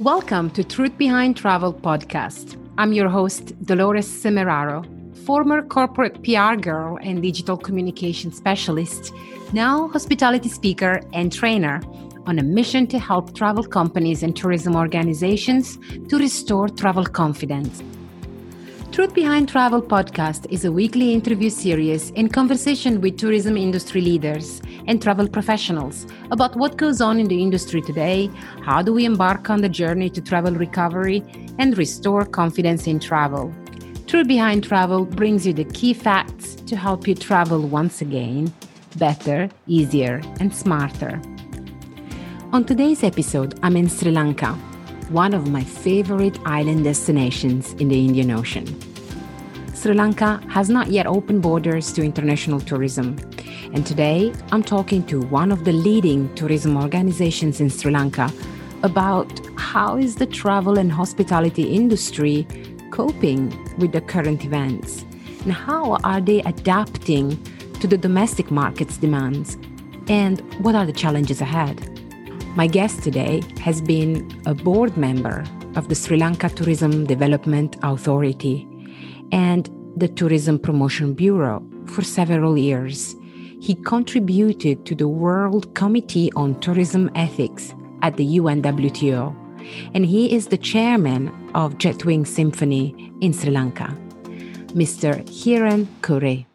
Welcome to Truth Behind Travel podcast. I'm your host, Dolores Semeraro, former corporate PR girl and digital communication specialist, now hospitality speaker and trainer on a mission to help travel companies and tourism organizations to restore travel confidence. Truth Behind Travel podcast is a weekly interview series in conversation with tourism industry leaders and travel professionals about what goes on in the industry today, how do we embark on the journey to travel recovery and restore confidence in travel. Truth Behind Travel brings you the key facts to help you travel once again better, easier, and smarter. On today's episode, I'm in Sri Lanka one of my favorite island destinations in the Indian Ocean. Sri Lanka has not yet opened borders to international tourism. And today I'm talking to one of the leading tourism organizations in Sri Lanka about how is the travel and hospitality industry coping with the current events and how are they adapting to the domestic market's demands and what are the challenges ahead. My guest today has been a board member of the Sri Lanka Tourism Development Authority and the Tourism Promotion Bureau for several years. He contributed to the World Committee on Tourism Ethics at the UNWTO, and he is the chairman of Jetwing Symphony in Sri Lanka. Mr. Hiran Cooray.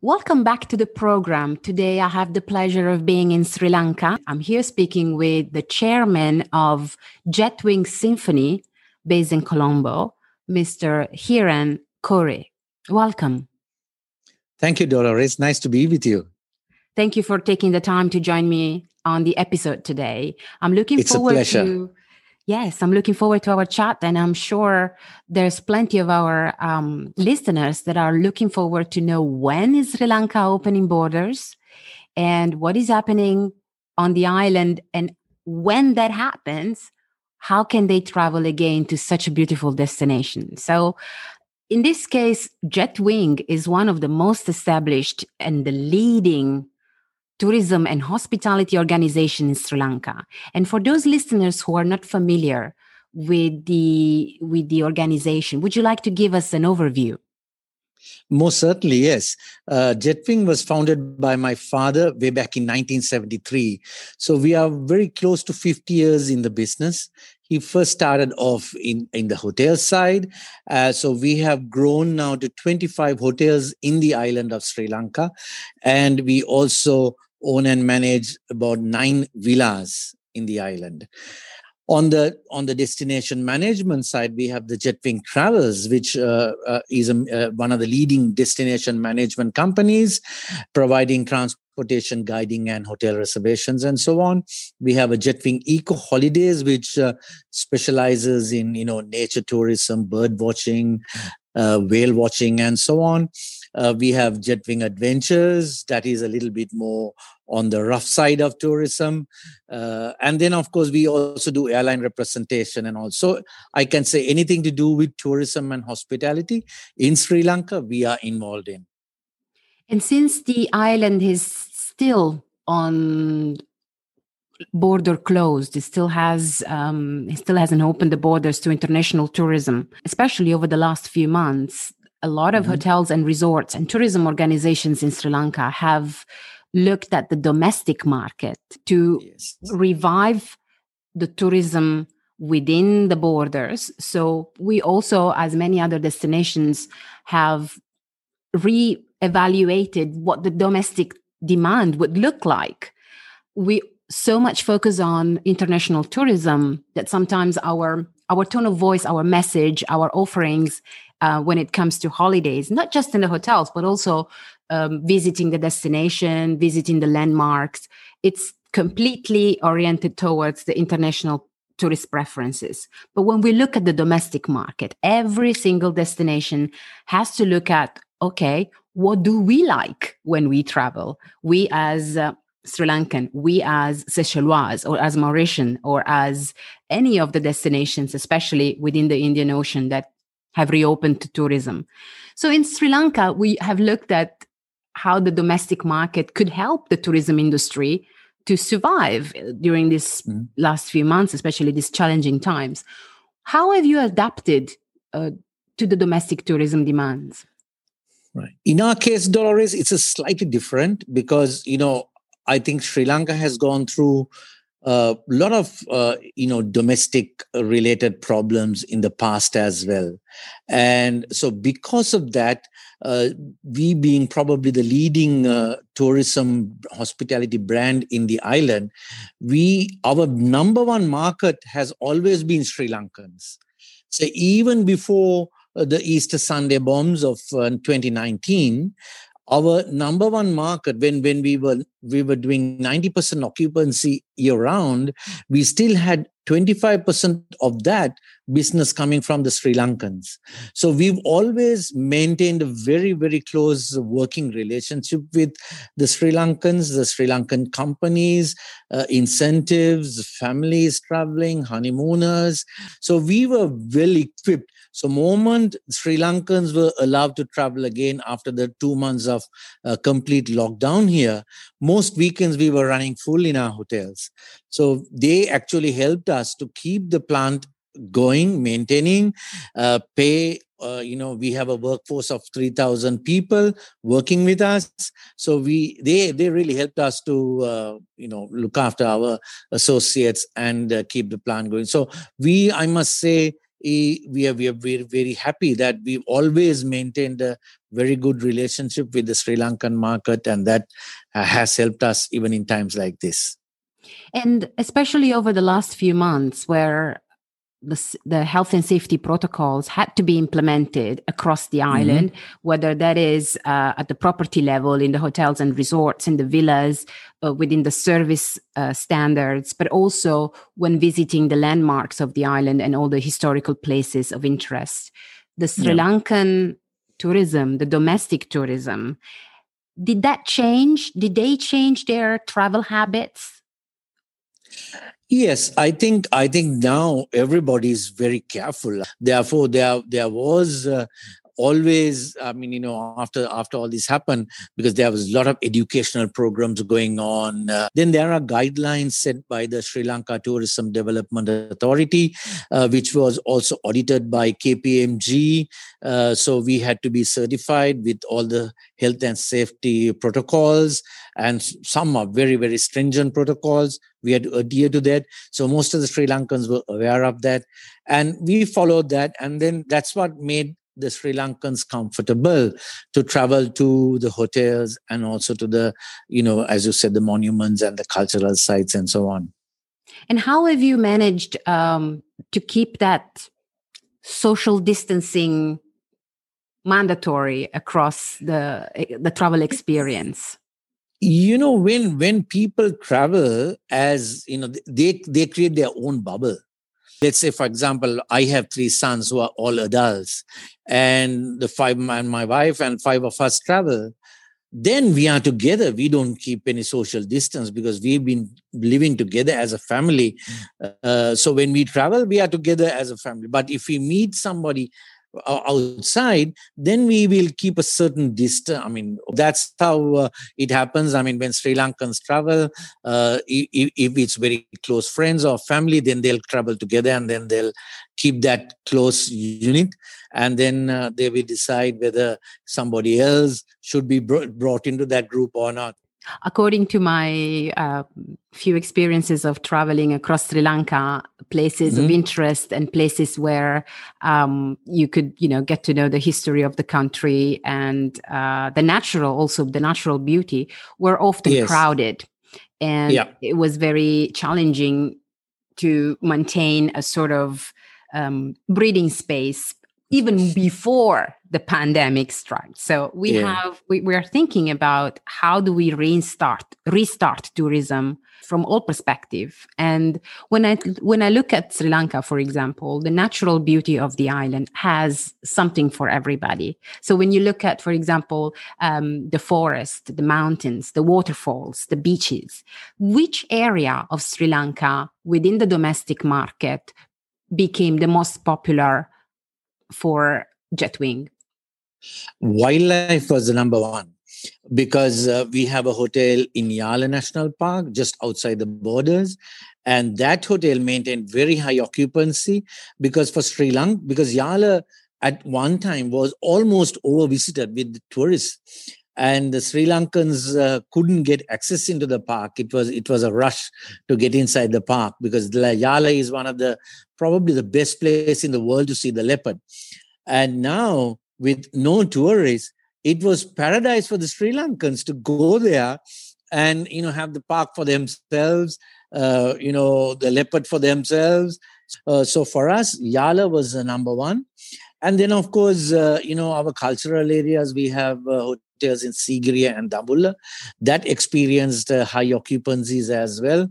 Welcome back to the program. Today I have the pleasure of being in Sri Lanka. I'm here speaking with the chairman of Jetwing Symphony based in Colombo, Mr. Hiran Cooray. Welcome. Thank you, Dolores. Nice to be with you. Thank you for taking the time to join me on the episode today. I'm looking it's forward to Yes, I'm looking forward to our chat, and I'm sure there's plenty of our um, listeners that are looking forward to know when is Sri Lanka opening borders, and what is happening on the island, and when that happens, how can they travel again to such a beautiful destination? So, in this case, Jetwing is one of the most established and the leading tourism and hospitality organization in Sri Lanka. And for those listeners who are not familiar with the with the organization, would you like to give us an overview? Most certainly, yes. Uh, Jetwing was founded by my father way back in 1973. So we are very close to 50 years in the business. He first started off in, in the hotel side. Uh, so we have grown now to 25 hotels in the island of Sri Lanka. And we also own and manage about nine villas in the island. On the on the destination management side, we have the Jetwing Travels, which uh, uh, is a, uh, one of the leading destination management companies, providing transportation, guiding, and hotel reservations, and so on. We have a Jetwing Eco Holidays, which uh, specializes in you know nature tourism, bird watching, uh, whale watching, and so on. Uh, we have Jetwing Adventures, that is a little bit more on the rough side of tourism. Uh, and then, of course, we also do airline representation and also, I can say anything to do with tourism and hospitality in Sri Lanka, we are involved in. And since the island is still on border closed. It still has um, it still hasn't opened the borders to international tourism, especially over the last few months a lot of mm-hmm. hotels and resorts and tourism organizations in Sri Lanka have looked at the domestic market to yes. revive the tourism within the borders. So we also, as many other destinations, have re-evaluated what the domestic demand would look like. We so much focus on international tourism that sometimes our our tone of voice, our message, our offerings uh, when it comes to holidays, not just in the hotels, but also um, visiting the destination, visiting the landmarks. It's completely oriented towards the international tourist preferences. But when we look at the domestic market, every single destination has to look at okay, what do we like when we travel? We as uh, Sri Lankan, we as Seychellois or as Mauritian or as any of the destinations, especially within the Indian Ocean that have reopened to tourism. So in Sri Lanka, we have looked at how the domestic market could help the tourism industry to survive during these mm-hmm. last few months, especially these challenging times. How have you adapted uh, to the domestic tourism demands? Right. In our case, Dolores, it's a slightly different because you know I think Sri Lanka has gone through a lot of uh, you know domestic related problems in the past as well. And so because of that uh, we being probably the leading uh, tourism hospitality brand in the island we our number one market has always been sri lankans. So even before uh, the easter sunday bombs of uh, 2019 our number one market when when we were we were doing 90% occupancy year round we still had 25% of that business coming from the sri lankans. So we've always maintained a very very close working relationship with the sri lankans the sri lankan companies uh, incentives families traveling honeymooners. So we were well equipped so, moment Sri Lankans were allowed to travel again after the two months of uh, complete lockdown here, most weekends we were running full in our hotels. So, they actually helped us to keep the plant going, maintaining, uh, pay. Uh, you know, we have a workforce of three thousand people working with us. So we they they really helped us to uh, you know look after our associates and uh, keep the plant going. So we, I must say, we are, we are very, very happy that we've always maintained a very good relationship with the Sri Lankan market, and that uh, has helped us even in times like this. And especially over the last few months, where the, the health and safety protocols had to be implemented across the mm-hmm. island, mm-hmm. whether that is uh, at the property level, in the hotels and resorts, in the villas, uh, within the service uh, standards, but also when visiting the landmarks of the island and all the historical places of interest. The Sri yeah. Lankan tourism, the domestic tourism, did that change? Did they change their travel habits? Yes, I think I think now everybody is very careful. Therefore, there there was uh, always i mean you know after after all this happened because there was a lot of educational programs going on uh, then there are guidelines set by the sri lanka tourism development authority uh, which was also audited by kpmg uh, so we had to be certified with all the health and safety protocols and some are very very stringent protocols. We had to adhere to that. So most of the sri lankans were aware of that. And we followed that and then that's what made the Sri Lankans comfortable to travel to the hotels and also to the, you know, as you said, the monuments and the cultural sites and so on. And how have you managed um, to keep that social distancing mandatory across the the travel experience? You know, when when people travel, as you know, they they create their own bubble let's say for example i have three sons who are all adults and the five and my wife and five of us travel. Then we are together. We don't keep any social distance because we've been living together as a family. Uh, so when we travel we are together as a family. But if we meet somebody outside then we will keep a certain distance i mean that's how uh, it happens. I mean when sri lankans travel uh, if, if, it's very close friends or family then they'll travel together and then they'll keep that close unit. And then uh, they will decide whether somebody else should be brought into that group or not According to my uh, few experiences of traveling across Sri Lanka, places mm-hmm. of interest and places where um, you could, you know, get to know the history of the country and uh, the natural, also the natural beauty, were often yes. crowded, and yeah. it was very challenging to maintain a sort of um, breathing space even before the pandemic struck. So we yeah. have we, we are thinking about how do we restart restart tourism from all perspective. And when I when I look at Sri Lanka, for example, the natural beauty of the island has something for everybody. So when you look at, for example, um, the forest, the mountains, the waterfalls, the beaches, which area of Sri Lanka within the domestic market became the most popular for Jetwing? Wildlife was the number one. because uh, we have a hotel in Yala National Park, just outside the borders. And that hotel maintained very high occupancy because for Sri Lanka, because Yala at one time was almost over visited with tourists and the Sri Lankans uh, couldn't get access into the park. It was it was a rush to get inside the park because Yala is one of the probably the best place in the world to see the leopard. And now with no tourists, it was paradise for the Sri Lankans to go there and you know have the park for themselves, uh, you know the leopard for themselves. Uh, so for us, Yala was the number one. And then, of course, uh, you know, our cultural areas, we have uh, hotels in Sigiriya and Dambulla that experienced uh, high occupancies as well.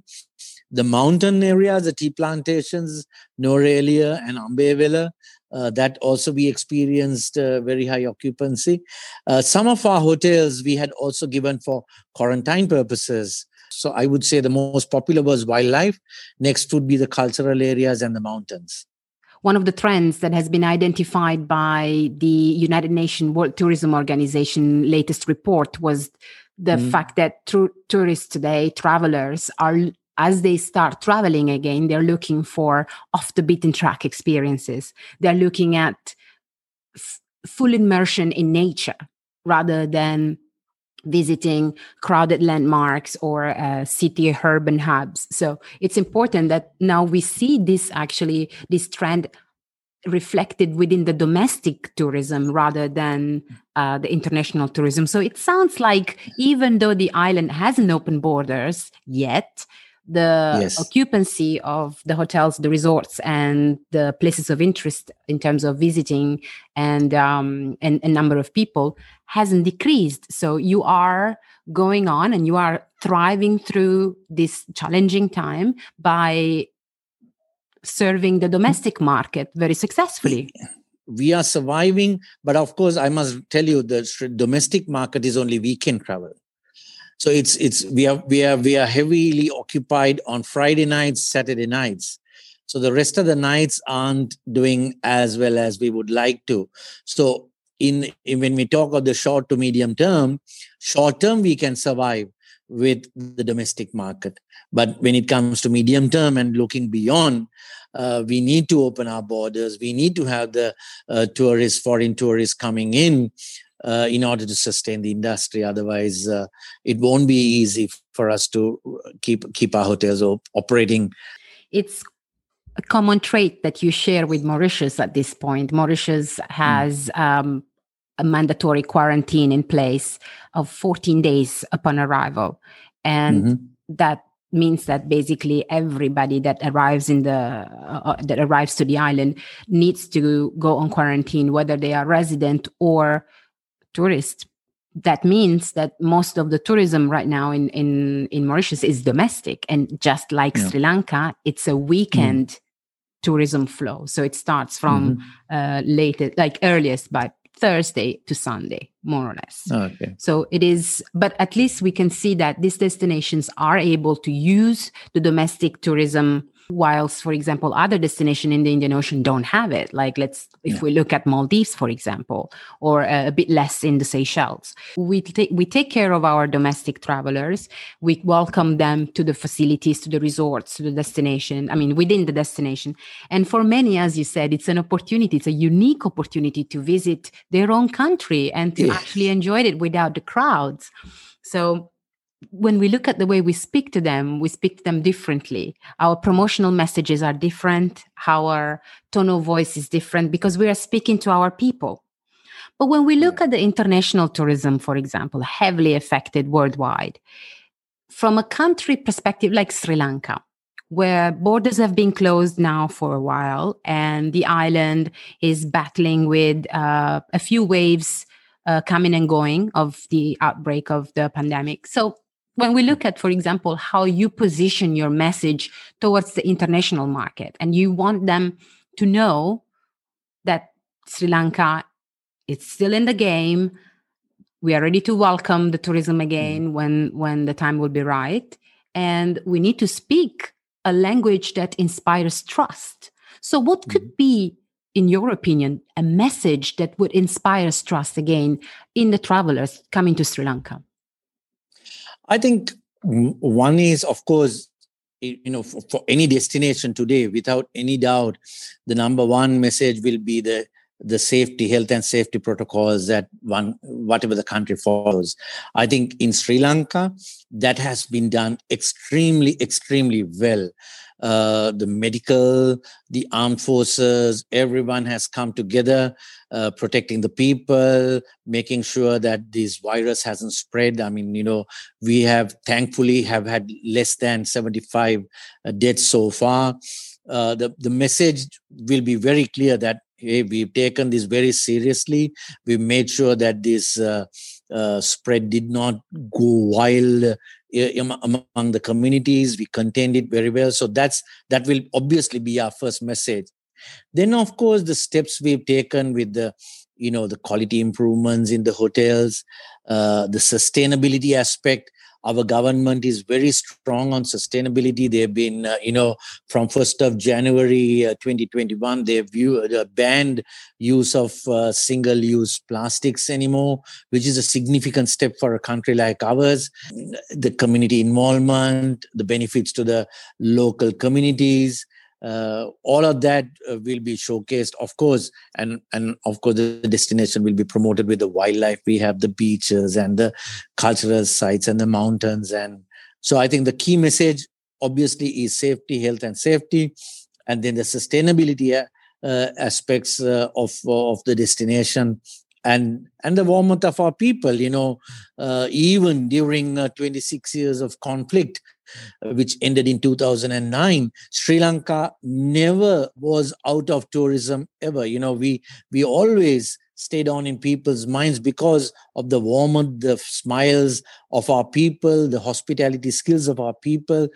The mountain areas, the tea plantations, Nuwara Eliya and Ambewela, uh, that also we experienced uh, very high occupancy. Uh, some of our hotels we had also given for quarantine purposes. So I would say the most popular was wildlife. Next would be the cultural areas and the mountains one of the trends that has been identified by the United Nations World Tourism Organization latest report was the mm. fact that tr- tourists today, travelers, are as they start traveling again, they're looking for off the beaten track experiences. They're looking at f- full immersion in nature rather than visiting crowded landmarks or uh, city urban hubs. So it's important that now we see this actually this trend reflected within the domestic tourism rather than uh, the international tourism. So it sounds like even though the island hasn't opened borders yet the yes. occupancy of the hotels, the resorts, and the places of interest in terms of visiting and um, and a number of people hasn't decreased. So you are going on and you are thriving through this challenging time by serving the domestic market very successfully. We are surviving, but of course, I must tell you the domestic market is only weekend travel so it's it's we are we are we are heavily occupied on friday nights saturday nights. So the rest of the nights aren't doing as well as we would like to. So in, in when we talk of the short to medium term short term we can survive with the domestic market. But when it comes to medium term and looking beyond uh, we need to open our borders. We need to have the uh, tourists foreign tourists coming in uh, in order to sustain the industry. Otherwise, uh, it won't be easy for us to keep keep our hotels op- operating. It's a common trait that you share with Mauritius at this point. Mauritius has mm. um, a mandatory quarantine in place of 14 days upon arrival, and mm-hmm. that means that basically everybody that arrives in the uh, uh that arrives to the island needs to go on quarantine whether they are resident or tourists that means that most of the tourism right now in in in Mauritius is domestic and just like yeah. Sri Lanka it's a weekend mm. tourism flow so it starts from mm-hmm. uh latest like earliest by Thursday to Sunday more or less okay so it is but at least we can see that these destinations are able to use the domestic tourism whilst for example other destination in the indian ocean don't have it like let's if yeah. we look at maldives for example or uh, a bit less in the seychelles we take we take care of our domestic travelers we welcome them to the facilities to the resorts to the destination i mean within the destination and for many as you said it's an opportunity it's a unique opportunity to visit their own country and to yes. actually enjoy it without the crowds so when we look at the way we speak to them, we speak to them differently. Our promotional messages are different. Our tone of voice is different because we are speaking to our people. But when we look at the international tourism, for example, heavily affected worldwide, from a country perspective like Sri Lanka, where borders have been closed now for a while and the island is battling with uh, a few waves uh, coming and going of the outbreak of the pandemic. So when we look at for example how you position your message towards the international market and you want them to know that sri lanka is still in the game we are ready to welcome the tourism again mm. when when the time will be right and we need to speak a language that inspires trust so what could mm. be in your opinion, a message that would inspire trust again in the travelers coming to Sri Lanka? I think one is, of course, you know, for, for, any destination today, without any doubt, the number one message will be the the safety, health and safety protocols that one, whatever the country follows. I think in Sri Lanka, that has been done extremely, extremely well. Uh, the medical, the armed forces, everyone has come together, uh, protecting the people, making sure that this virus hasn't spread. I mean, you know, we have thankfully have had less than 75 uh, deaths so far. Uh, the, the message will be very clear that hey, we've taken this very seriously. We've made sure that this uh, uh, spread did not go wild among the communities we contained it very well. So that's that will obviously be our first message. Then of course the steps we've taken with the you know the quality improvements in the hotels uh, the sustainability aspect our government is very strong on sustainability. They've been uh, you know from 1st of january uh, 2021 they've uh, banned use of uh, single use plastics anymore which is a significant step for a country like ours. The community involvement the benefits to the local communities uh, all of that uh, will be showcased of course and and of course the destination will be promoted with the wildlife. We have the beaches and the cultural sites and the mountains and so i think the key message obviously is safety health and safety and then the sustainability uh, aspects uh, of of the destination and and the warmth of our people you know uh, even during uh, 26 years of conflict uh, which ended in 2009 sri lanka never was out of tourism ever you know we we always stayed on in people's minds because of the warmth, the smiles of our people, the hospitality skills of our people.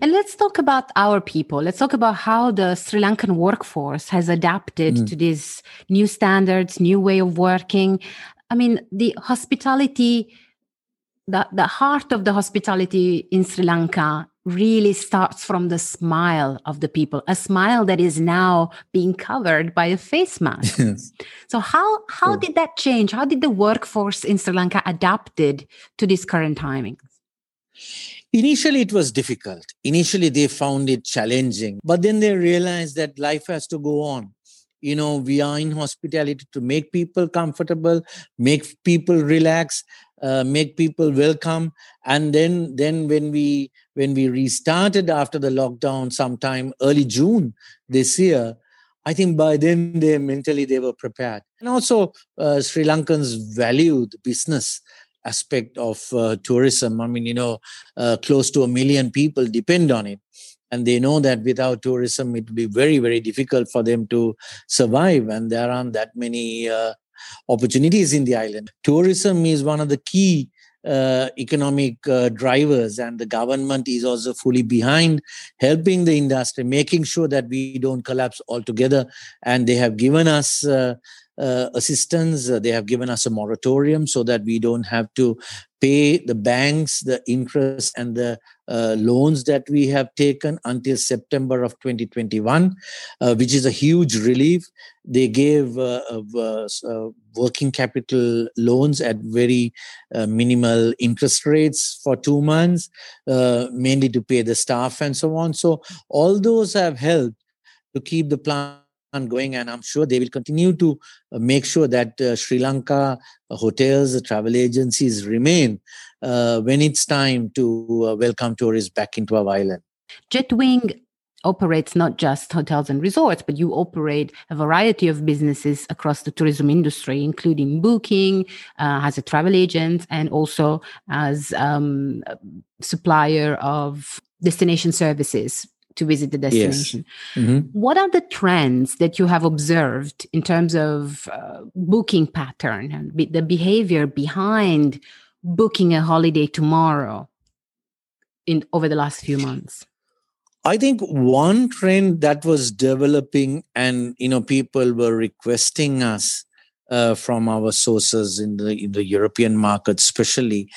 And let's talk about our people. Let's talk about how the Sri Lankan workforce has adapted mm. to these new standards, new way of working. I mean, the hospitality, the, the heart of the hospitality in Sri Lanka really starts from the smile of the people a smile that is now being covered by a face mask. Yes. so how how sure. did that change? How did the workforce in sri lanka adapted to this current timing initially it was difficult. Initially they found it challenging but then they realized that life has to go on. You know we are in hospitality to make people comfortable make people relax uh, make people welcome. And then then when we when we restarted after the lockdown sometime early june this year i think by then they mentally they were prepared. And also uh, sri lankans value the business aspect of uh, tourism. I mean you know uh, close to a million people depend on it. And they know that without tourism it would be very very difficult for them to survive. And there aren't that many uh, opportunities in the island. Tourism is one of the key uh, economic uh, drivers, and the government is also fully behind helping the industry, making sure that we don't collapse altogether. And they have given us uh, uh, assistance. They have given us a moratorium so that we don't have to pay the banks the interest and the uh, loans that we have taken until September of 2021, uh, which is a huge relief. They gave uh, uh, working capital loans at very minimal interest rates for two months, mainly to pay the staff and so on. So, all those have helped to keep the plant going and i'm sure they will continue to uh, make sure that uh, sri lanka uh, hotels travel agencies remain uh, when it's time to uh, welcome tourists back into our island. Jetwing operates not just hotels and resorts, but you operate a variety of businesses across the tourism industry, including booking, uh, as a travel agent, and also as um, supplier of destination services to visit the destination. Yes. Mm-hmm. What are the trends that you have observed in terms of uh, booking pattern and be- the behavior behind booking a holiday tomorrow in over the last few months? I think one trend that was developing, and you know, people were requesting us uh, from our sources in the in the European market, especially,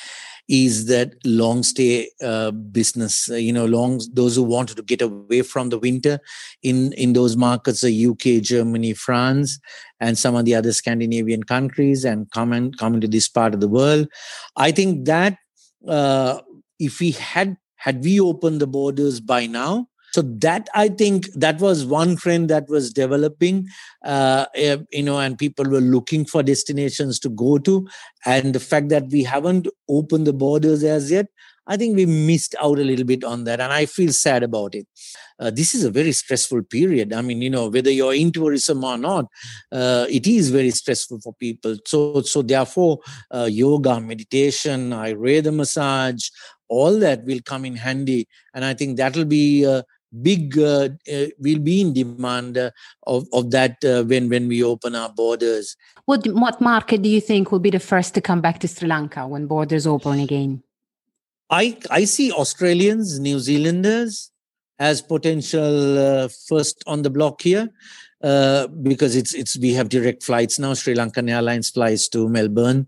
is that long stay uh, business. Uh, you know, long those who wanted to get away from the winter in in those markets, the UK, Germany, France, and some of the other Scandinavian countries, and come and come into this part of the world. I think that uh, if we had had we opened the borders by now, so that i think that was one trend that was developing uh, eh, you know and people were looking for destinations to go to. And the fact that we haven't opened the borders as yet i think we missed out a little bit on that and i feel sad about it. Uh, this is a very stressful period. I mean you know whether you're in tourism or not uh, it is very stressful for people. So so therefore uh, yoga meditation ayurveda massage all that will come in handy. And i think that will be uh, big uh, uh, will be in demand uh, of, of that uh, when when we open our borders. What what market do you think will be the first to come back to sri lanka when borders open again? I i see australians new zealanders as potential uh, first on the block here uh, because it's it's we have direct flights now. Sri lankan airlines flies to melbourne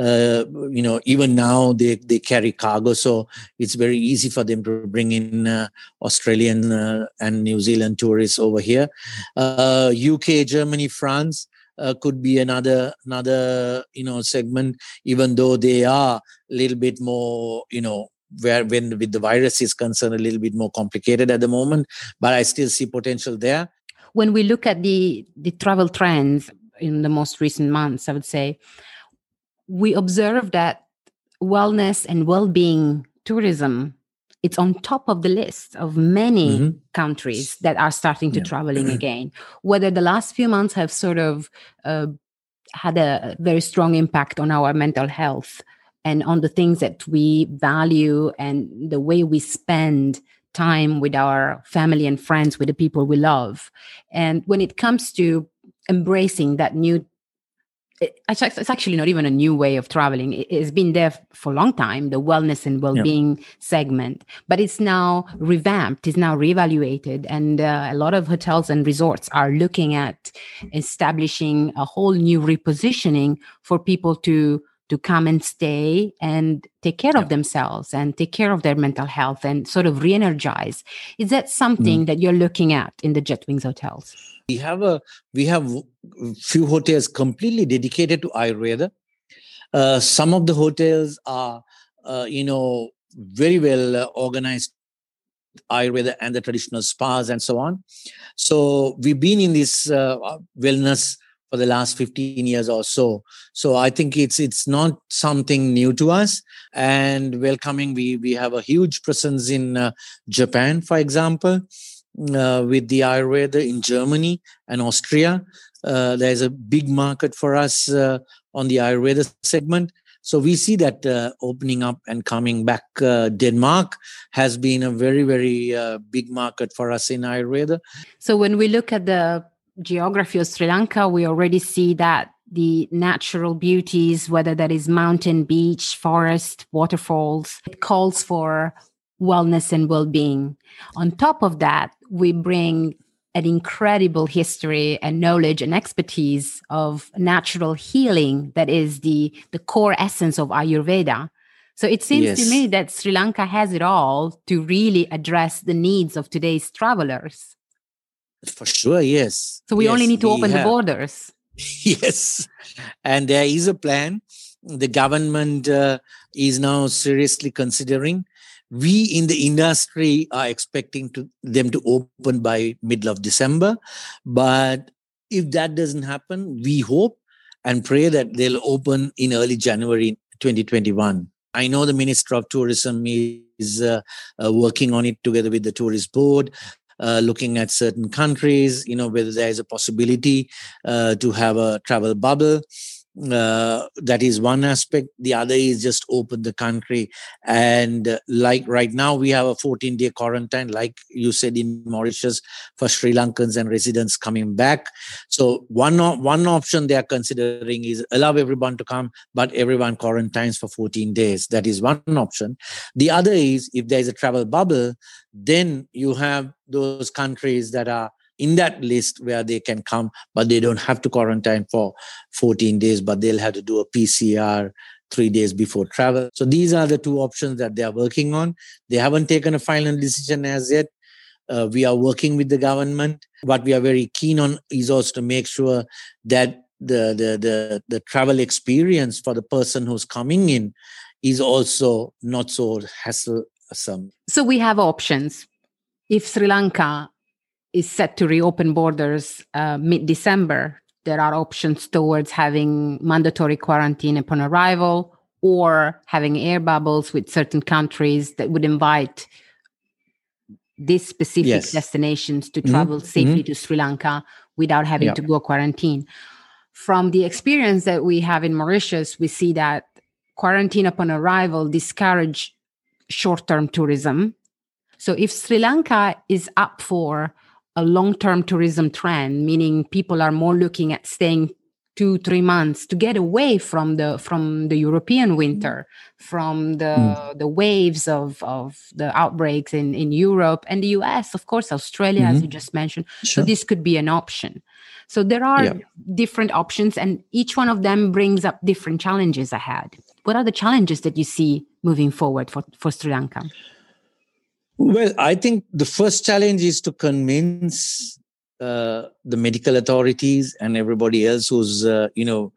uh, you know even now they they carry cargo so it's very easy for them to bring in uh, australian uh, and new zealand tourists over here. Uk uh, germany france uh, could be another another you know segment even though they are a little bit more you know where when with the virus is concerned a little bit more complicated at the moment but i still see potential there. When we look at the the travel trends in the most recent months i would say we observe that wellness and well-being tourism it's on top of the list of many mm-hmm. countries that are starting to yeah. traveling again whether the last few months have sort of uh, had a very strong impact on our mental health and on the things that we value and the way we spend time with our family and friends with the people we love and when it comes to embracing that new it's actually not even a new way of traveling. It's been there for a long time, the wellness and well-being yeah. segment, but it's now revamped, it's now reevaluated, and uh, a lot of hotels and resorts are looking at establishing a whole new repositioning for people to to come and stay and take care yeah. of themselves and take care of their mental health and sort of re-energize. Is that something mm. that you're looking at in the Jetwings hotels? We have a we have few hotels completely dedicated to Ayurveda. Uh, some of the hotels are, uh, you know, very well uh, organized Ayurveda and the traditional spas and so on. So we've been in this uh, wellness for the last 15 years or so so i think it's it's not something new to us and welcoming we we have a huge presence in uh, japan for example uh, with the ayurveda in germany and austria. Uh, there's a big market for us uh, on the ayurveda segment. So we see that uh, opening up and coming back uh, denmark has been a very very big market for us in ayurveda. So when we look at the geography of Sri Lanka, we already see that the natural beauties, whether that is mountain, beach, forest, waterfalls, it calls for wellness and well being. On top of that, we bring an incredible history and knowledge and expertise of natural healing that is the, the core essence of Ayurveda. So it seems yes. to me that Sri Lanka has it all to really address the needs of today's travelers. For sure, yes. So we yes, only need to open have. the borders. yes. And there is a plan. The government uh, is now seriously considering. We in the industry are expecting to, them to open by middle of December. But if that doesn't happen, we hope and pray that they'll open in early January 2021. I know the Minister of Tourism is uh, uh, working on it together with the tourist board. Uh, looking at certain countries, you know, whether there is a possibility uh, to have a travel bubble. Uh, that is one aspect. The other is just open the country. And uh, like right now, we have a 14 day quarantine, like you said in Mauritius, for Sri Lankans and residents coming back. So one, one option they are considering is allow everyone to come, but everyone quarantines for 14 days. That is one option. The other is if there is a travel bubble, then you have those countries that are in that list where they can come, but they don't have to quarantine for 14 days, but they'll have to do a PCR three days before travel. So these are the two options that they are working on. They haven't taken a final decision as yet. Uh, we are working with the government. What we are very keen on is also to make sure that the, the the the travel experience for the person who's coming in is also not so hassle-some. So we have options. If Sri Lanka is set to reopen borders uh, mid-December, there are options towards having mandatory quarantine upon arrival or having air bubbles with certain countries that would invite these specific yes. destinations to mm-hmm. travel mm-hmm. safely mm-hmm. to Sri Lanka without having yeah. to go quarantine. From the experience that we have in Mauritius, we see that quarantine upon arrival discourage short-term tourism. So if Sri Lanka is up for a long-term tourism trend, meaning people are more looking at staying two three months to get away from the from the european winter from the mm. the waves of of the outbreaks in in europe and the us of course australia mm-hmm. as you just mentioned sure. so this could be an option so there are yeah. different options and each one of them brings up different challenges ahead what are the challenges that you see moving forward for for sri lanka well i think the first challenge is to convince uh, the medical authorities and everybody else who's uh, you know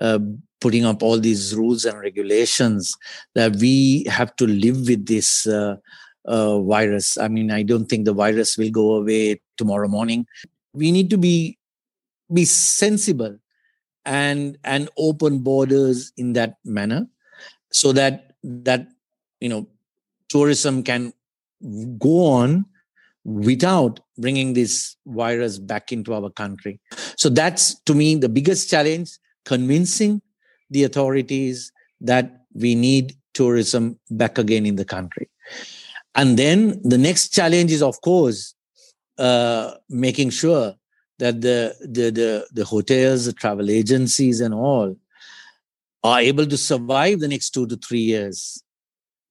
uh, putting up all these rules and regulations that we have to live with this uh, uh, virus. I mean i don't think the virus will go away tomorrow morning. We need to be be sensible and and open borders in that manner so that that you know tourism can go on without bringing this virus back into our country. So that's to me the biggest challenge convincing the authorities that we need tourism back again in the country. And then the next challenge is, of course, uh, making sure that the, the, the, the hotels, the travel agencies, and all are able to survive the next two to three years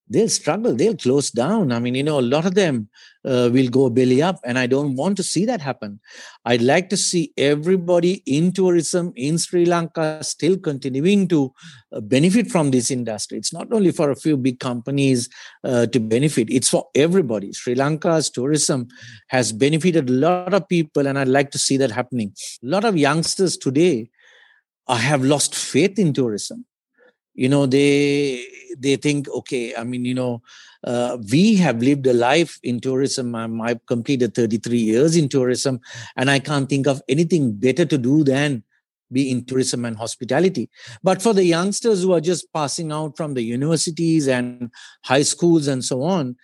they'll struggle they'll close down. I mean you know a lot of them uh, will go belly up and i don't want to see that happen. I'd like to see everybody in tourism in sri lanka still continuing to uh, benefit from this industry. It's not only for a few big companies uh, to benefit it's for everybody. Sri lanka's tourism has benefited a lot of people and i'd like to see that happening. A lot of youngsters today uh, have lost faith in tourism you know they they think okay i mean you know uh, we have lived a life in tourism I'm, i've completed 33 years in tourism and i can't think of anything better to do than be in tourism and hospitality. But for the youngsters who are just passing out from the universities and high schools and so on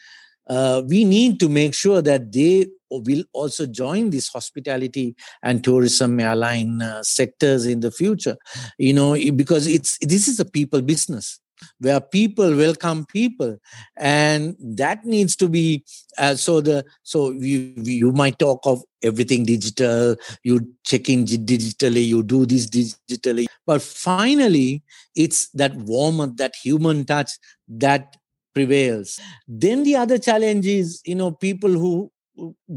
uh, we need to make sure that they will also join this hospitality and tourism airline uh, sectors in the future. You know because it's this is a people business where people welcome people and that needs to be uh, so the so you you might talk of everything digital you check in digitally you do this digitally. But finally it's that warmth that human touch that prevails then the other challenge is you know people who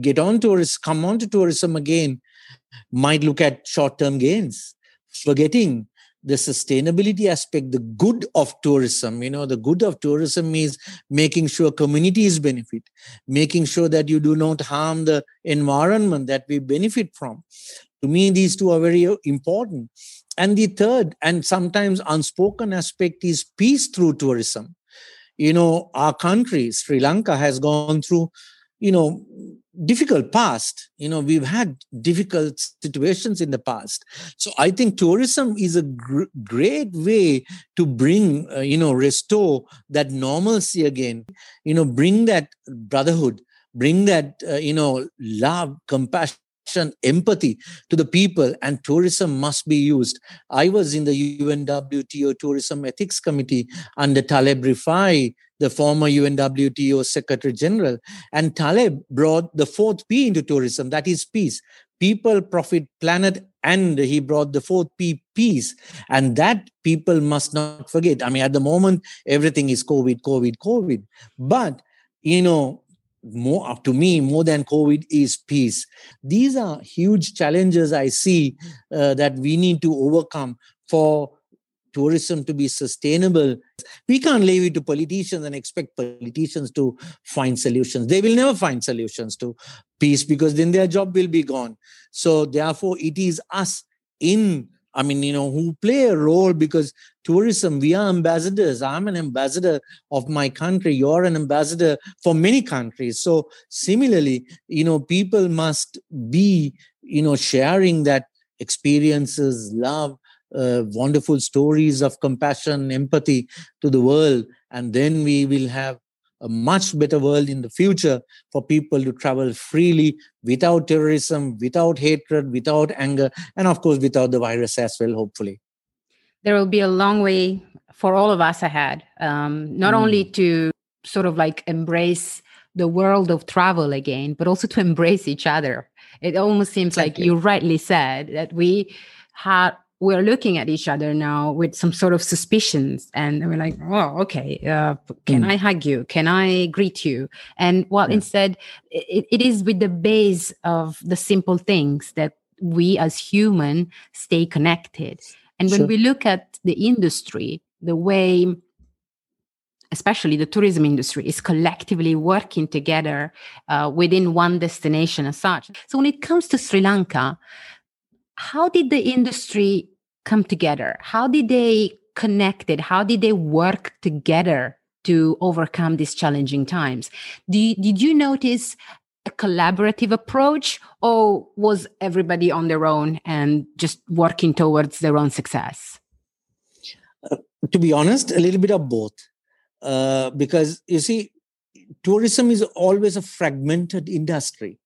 get on tourists, come on to tourism again, might look at short term gains, forgetting the sustainability aspect, the good of tourism. You know, the good of tourism is making sure communities benefit, making sure that you do not harm the environment that we benefit from. To me, these two are very uh, important. And the third and sometimes unspoken aspect is peace through tourism. You know, our country, Sri Lanka, has gone through you know difficult past. You know we've had difficult situations in the past. So i think tourism is a gr- great way to bring uh, you know restore that normalcy again. You know bring that brotherhood bring that uh, you know love compassion empathy to the people and tourism must be used. I was in the unwto tourism ethics committee under taleb rifai the former unwto secretary general and taleb brought the fourth p into tourism that is peace. People profit planet and he brought the fourth p peace. And that people must not forget. I mean at the moment everything is covid covid covid. But you know more up to me more than covid is peace these are huge challenges i see uh, that we need to overcome for tourism to be sustainable, we can't leave it to politicians and expect politicians to find solutions. They will never find solutions to peace because then their job will be gone. So, therefore, it is us in I mean, you know, who play a role because tourism, we are ambassadors. I'm an ambassador of my country. You're an ambassador for many countries. So, similarly, you know, people must be, you know, sharing that experiences, love, uh, wonderful stories of compassion, empathy to the world. And then we will have a much better world in the future for people to travel freely without terrorism, without hatred, without anger, and of course, without the virus as well, hopefully. There will be a long way for all of us ahead, um, not mm. only to sort of like embrace the world of travel again, but also to embrace each other. It almost seems exactly. like you rightly said that we had we're looking at each other now with some sort of suspicions and we're like oh okay uh, can mm. i hug you can i greet you and well yeah. instead it, it is with the base of the simple things that we as human stay connected and when sure. we look at the industry the way especially the tourism industry is collectively working together uh, within one destination as such so when it comes to sri lanka how did the industry come together? How did they connect it? How did they work together to overcome these challenging times? Did, did you notice a collaborative approach or was everybody on their own and just working towards their own success? Uh, to be honest, a little bit of both. Uh, because you see, tourism is always a fragmented industry.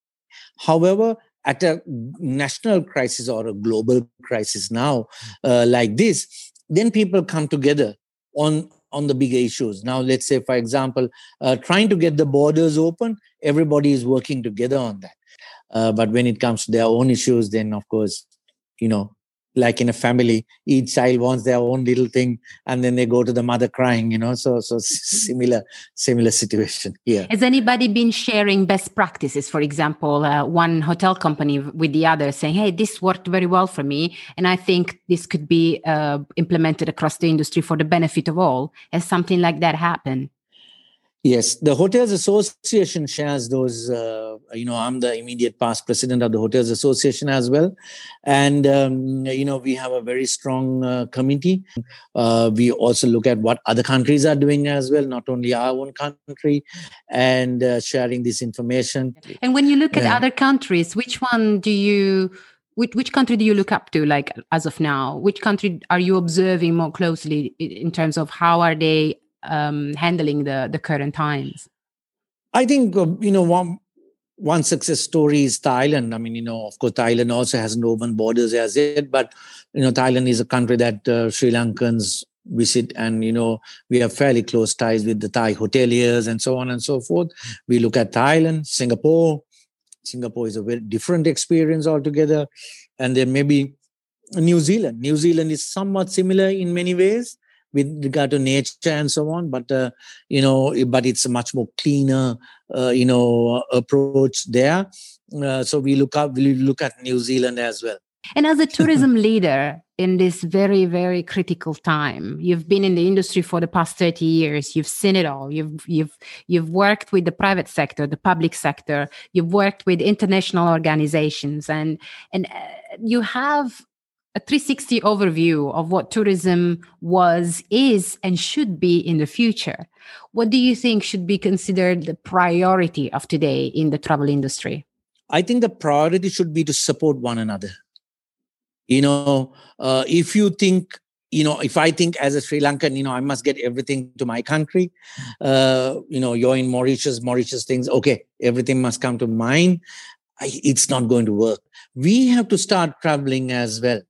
However, at a national crisis or a global crisis now uh, like this then people come together on on the bigger issues. Now let's say for example uh, trying to get the borders open everybody is working together on that. Uh, but when it comes to their own issues then of course you know like in a family each child wants their own little thing and then they go to the mother crying you know? So so similar similar situation here has anybody been sharing best practices? For example uh, one hotel company with the other saying hey this worked very well for me and i think this could be uh, implemented across the industry for the benefit of all. Has something like that happened Yes, the Hotels Association shares those. Uh, you know, I'm the immediate past president of the Hotels Association as well, and um, you know we have a very strong uh, committee. Uh, we also look at what other countries are doing as well, not only our own country, and uh, sharing this information. And when you look at other countries, which one do you? Which, which country do you look up to like as of now which country are you observing more closely in terms of how are they um, handling the the current times? I think uh, you know one one success story is Thailand. I mean, you know, of course, Thailand also has no open borders as yet, but you know, Thailand is a country that uh, Sri Lankans visit, and you know, we have fairly close ties with the Thai hoteliers and so on and so forth. We look at Thailand, Singapore. Singapore is a very different experience altogether, and then maybe New Zealand. New Zealand is somewhat similar in many ways with regard to nature and so on but uh, you know but it's a much more cleaner uh, you know approach there. Uh, so we look up we look at new zealand as well. And as a tourism leader in this very very critical time you've been in the industry for the past 30 years you've seen it all. You've you've you've worked with the private sector the public sector you've worked with international organizations and and uh, you have a 360 overview of what tourism was, is, and should be in the future. What do you think should be considered the priority of today in the travel industry? I think the priority should be to support one another. You know, uh, if you think, you know, if I think as a Sri Lankan, you know, I must get everything to my country, uh, you know, you're in Mauritius, Mauritius things, okay, everything must come to mine. I, it's not going to work. We have to start traveling as well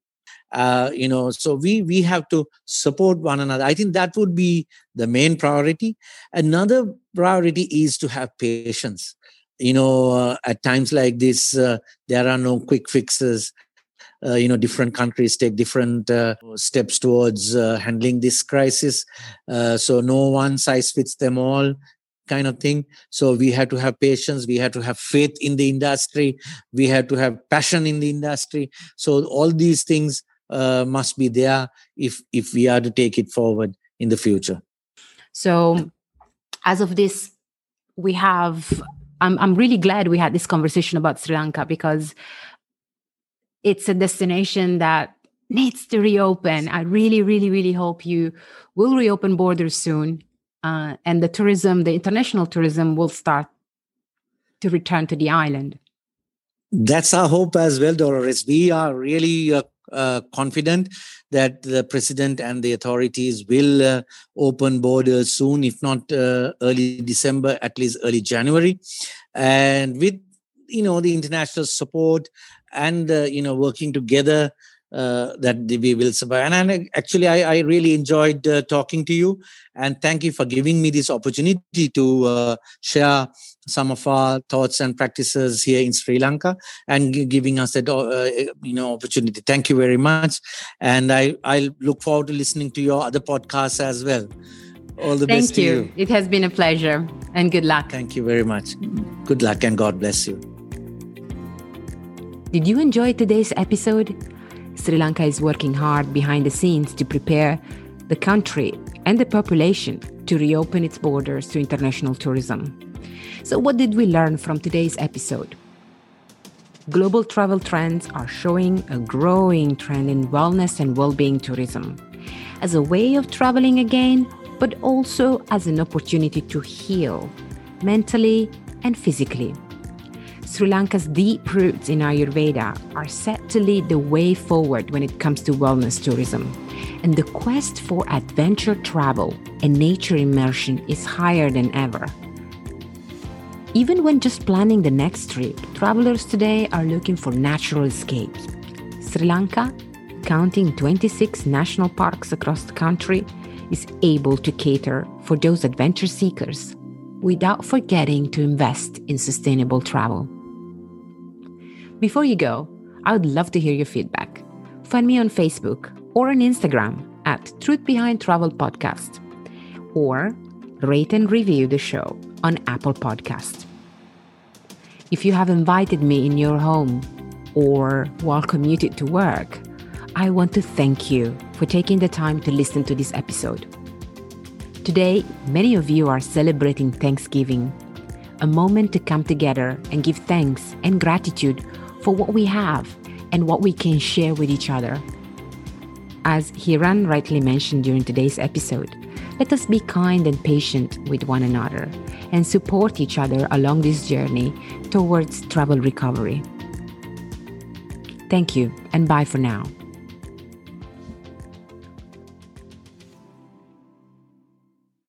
uh, you know so we we have to support one another. I think that would be the main priority. Another priority is to have patience. You know uh, at times like this uh, there are no quick fixes. Uh, you know different countries take different uh, steps towards uh, handling this crisis. Uh, so no one size fits them all kind of thing. So we have to have patience. We have to have faith in the industry. We have to have passion in the industry. So all these things uh, must be there if if we are to take it forward in the future. So, as of this, we have. I'm I'm really glad we had this conversation about Sri Lanka because it's a destination that needs to reopen. I really, really, really hope you will reopen borders soon, uh, and the tourism, the international tourism, will start to return to the island. That's our hope as well, Dolores. We are really uh, uh, confident that the president and the authorities will uh, open borders soon, if not uh, early December, at least early January. And with you know the international support and uh, you know working together uh, that we will survive. And, and actually, I, I really enjoyed uh, talking to you, and thank you for giving me this opportunity to uh, share some of our thoughts and practices here in Sri Lanka and g- giving us that uh, you know opportunity. Thank you very much, and I I look forward to listening to your other podcasts as well. All the Thank best to you. you. It has been a pleasure and good luck. Thank you very much. Good luck and God bless you. Did you enjoy today's episode? Sri Lanka is working hard behind the scenes to prepare the country and the population to reopen its borders to international tourism. So, what did we learn from today's episode? Global travel trends are showing a growing trend in wellness and well being tourism as a way of traveling again, but also as an opportunity to heal mentally and physically. Sri Lanka's deep roots in Ayurveda are set to lead the way forward when it comes to wellness tourism. And the quest for adventure travel and nature immersion is higher than ever. Even when just planning the next trip, travelers today are looking for natural escapes. Sri Lanka, counting 26 national parks across the country, is able to cater for those adventure seekers without forgetting to invest in sustainable travel. Before you go, I would love to hear your feedback. Find me on Facebook or on Instagram at Truth Behind Travel Podcast, or rate and review the show on Apple Podcast. If you have invited me in your home or while commuted to work, I want to thank you for taking the time to listen to this episode. Today, many of you are celebrating Thanksgiving, a moment to come together and give thanks and gratitude for what we have and what we can share with each other. As Hiran rightly mentioned during today's episode, let us be kind and patient with one another and support each other along this journey towards travel recovery. Thank you and bye for now.